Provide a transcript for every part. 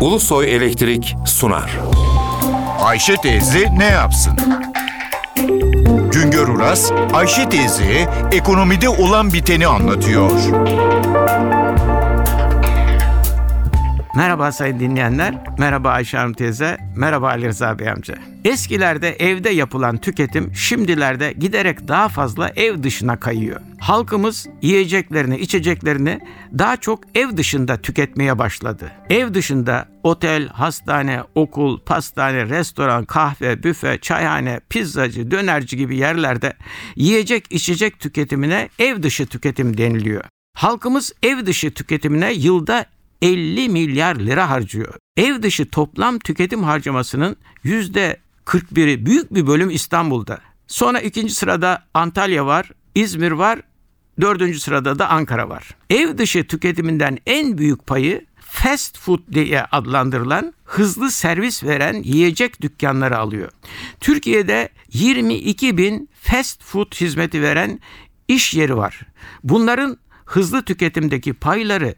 Ulusoy Elektrik sunar. Ayşe teyze ne yapsın? Güngör Uras, Ayşe teyze ekonomide olan biteni anlatıyor. Merhaba sayın dinleyenler, merhaba Ayşe Hanım teyze, merhaba Ali Rıza Bey amca. Eskilerde evde yapılan tüketim şimdilerde giderek daha fazla ev dışına kayıyor. Halkımız yiyeceklerini, içeceklerini daha çok ev dışında tüketmeye başladı. Ev dışında otel, hastane, okul, pastane, restoran, kahve, büfe, çayhane, pizzacı, dönerci gibi yerlerde yiyecek, içecek tüketimine ev dışı tüketim deniliyor. Halkımız ev dışı tüketimine yılda 50 milyar lira harcıyor. Ev dışı toplam tüketim harcamasının yüzde 41'i büyük bir bölüm İstanbul'da. Sonra ikinci sırada Antalya var, İzmir var, dördüncü sırada da Ankara var. Ev dışı tüketiminden en büyük payı fast food diye adlandırılan hızlı servis veren yiyecek dükkanları alıyor. Türkiye'de 22 bin fast food hizmeti veren iş yeri var. Bunların hızlı tüketimdeki payları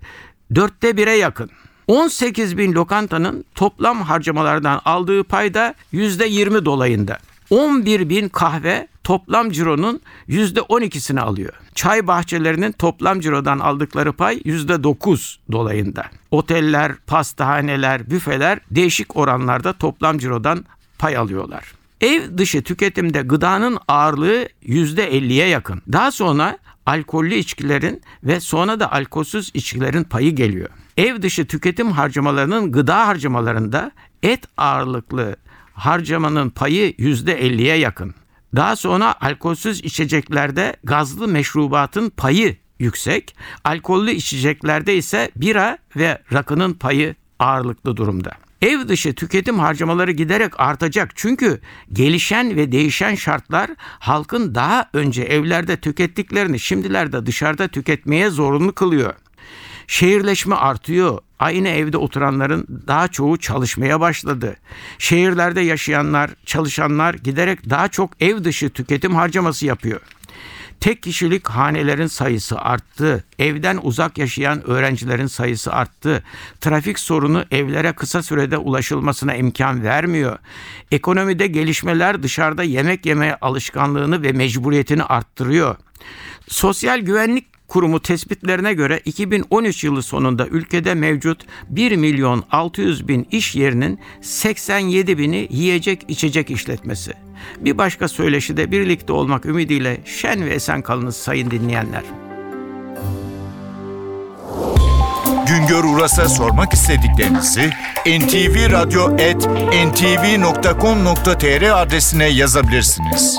dörtte bire yakın. 18 bin lokantanın toplam harcamalardan aldığı payda yüzde 20 dolayında. 11 bin kahve toplam cironun yüzde 12'sini alıyor. Çay bahçelerinin toplam cirodan aldıkları pay yüzde 9 dolayında. Oteller, pastahaneler, büfeler değişik oranlarda toplam cirodan pay alıyorlar. Ev dışı tüketimde gıdanın ağırlığı yüzde 50'ye yakın. Daha sonra alkollü içkilerin ve sonra da alkolsüz içkilerin payı geliyor. Ev dışı tüketim harcamalarının gıda harcamalarında et ağırlıklı harcamanın payı yüzde 50'ye yakın. Daha sonra alkolsüz içeceklerde gazlı meşrubatın payı yüksek, alkollü içeceklerde ise bira ve rakının payı ağırlıklı durumda. Ev dışı tüketim harcamaları giderek artacak çünkü gelişen ve değişen şartlar halkın daha önce evlerde tükettiklerini şimdilerde dışarıda tüketmeye zorunlu kılıyor. Şehirleşme artıyor. Aynı evde oturanların daha çoğu çalışmaya başladı. Şehirlerde yaşayanlar, çalışanlar giderek daha çok ev dışı tüketim harcaması yapıyor. Tek kişilik hanelerin sayısı arttı. Evden uzak yaşayan öğrencilerin sayısı arttı. Trafik sorunu evlere kısa sürede ulaşılmasına imkan vermiyor. Ekonomide gelişmeler dışarıda yemek yemeye alışkanlığını ve mecburiyetini arttırıyor. Sosyal Güvenlik Kurumu tespitlerine göre 2013 yılı sonunda ülkede mevcut 1 milyon 600 bin iş yerinin 87 bini yiyecek içecek işletmesi. Bir başka söyleşide birlikte olmak ümidiyle şen ve esen kalınız sayın dinleyenler. Güngör Uras'a sormak istediklerinizi ntvradio.ntv.com.tr adresine yazabilirsiniz.